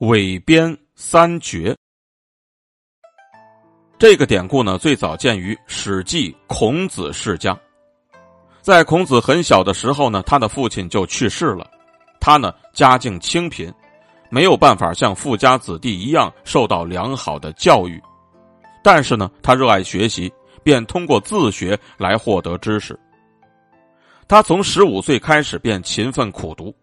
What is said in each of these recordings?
韦编三绝。这个典故呢，最早见于《史记·孔子世家》。在孔子很小的时候呢，他的父亲就去世了，他呢家境清贫，没有办法像富家子弟一样受到良好的教育。但是呢，他热爱学习，便通过自学来获得知识。他从十五岁开始便勤奋苦读，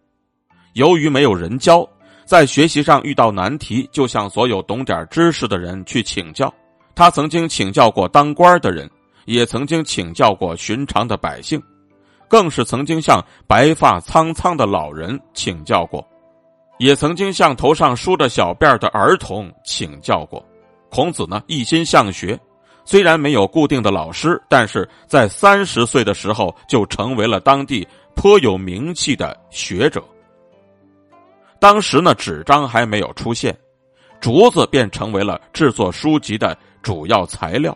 由于没有人教。在学习上遇到难题，就向所有懂点知识的人去请教。他曾经请教过当官的人，也曾经请教过寻常的百姓，更是曾经向白发苍苍的老人请教过，也曾经向头上梳着小辫的儿童请教过。孔子呢，一心向学，虽然没有固定的老师，但是在三十岁的时候就成为了当地颇有名气的学者。当时呢，纸张还没有出现，竹子便成为了制作书籍的主要材料。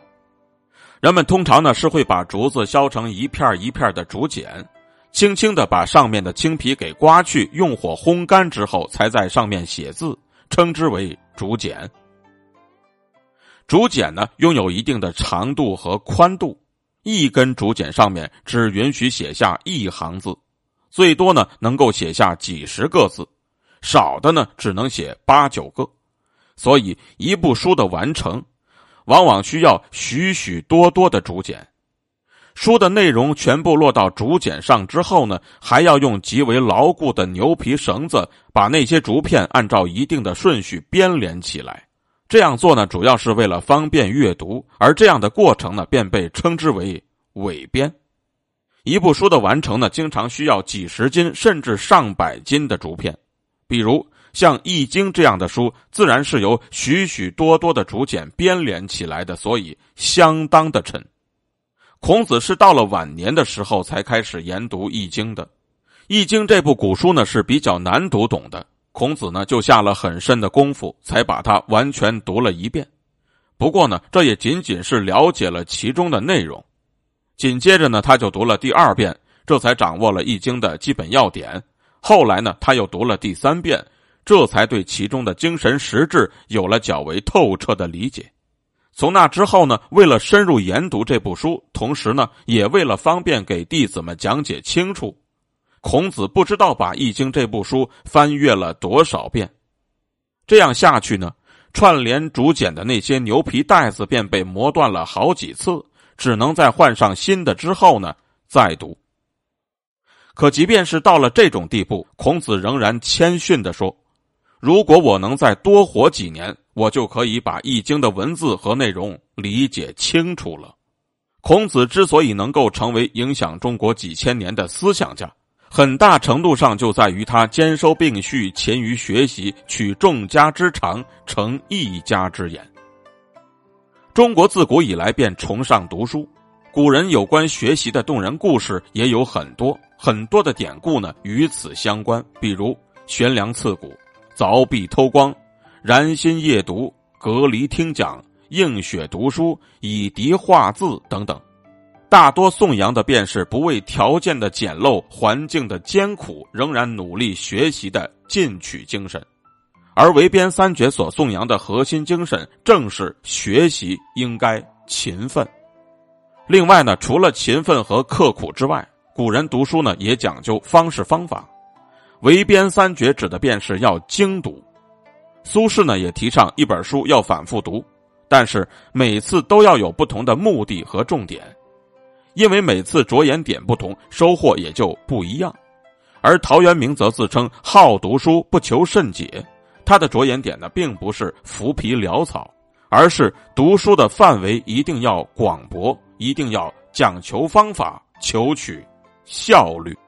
人们通常呢是会把竹子削成一片一片的竹简，轻轻的把上面的青皮给刮去，用火烘干之后，才在上面写字，称之为竹简。竹简呢拥有一定的长度和宽度，一根竹简上面只允许写下一行字，最多呢能够写下几十个字。少的呢，只能写八九个，所以一部书的完成，往往需要许许多多的竹简。书的内容全部落到竹简上之后呢，还要用极为牢固的牛皮绳子把那些竹片按照一定的顺序编连起来。这样做呢，主要是为了方便阅读，而这样的过程呢，便被称之为伪编。一部书的完成呢，经常需要几十斤甚至上百斤的竹片。比如像《易经》这样的书，自然是由许许多多的竹简编连起来的，所以相当的沉。孔子是到了晚年的时候才开始研读《易经》的，《易经》这部古书呢是比较难读懂的，孔子呢就下了很深的功夫，才把它完全读了一遍。不过呢，这也仅仅是了解了其中的内容。紧接着呢，他就读了第二遍，这才掌握了《易经》的基本要点。后来呢，他又读了第三遍，这才对其中的精神实质有了较为透彻的理解。从那之后呢，为了深入研读这部书，同时呢，也为了方便给弟子们讲解清楚，孔子不知道把《易经》这部书翻阅了多少遍。这样下去呢，串联竹简的那些牛皮带子便被磨断了好几次，只能在换上新的之后呢，再读。可即便是到了这种地步，孔子仍然谦逊的说：“如果我能再多活几年，我就可以把《易经》的文字和内容理解清楚了。”孔子之所以能够成为影响中国几千年的思想家，很大程度上就在于他兼收并蓄、勤于学习、取众家之长、成一家之言。中国自古以来便崇尚读书，古人有关学习的动人故事也有很多。很多的典故呢与此相关，比如悬梁刺股、凿壁偷光、燃心夜读、隔离听讲、映雪读书、以笛画字等等，大多颂扬的便是不为条件的简陋、环境的艰苦，仍然努力学习的进取精神。而围边三绝所颂扬的核心精神，正是学习应该勤奋。另外呢，除了勤奋和刻苦之外，古人读书呢，也讲究方式方法。围边三绝指的便是要精读。苏轼呢，也提倡一本书要反复读，但是每次都要有不同的目的和重点，因为每次着眼点不同，收获也就不一样。而陶渊明则自称好读书，不求甚解。他的着眼点呢，并不是浮皮潦草，而是读书的范围一定要广博，一定要讲求方法，求取。效率。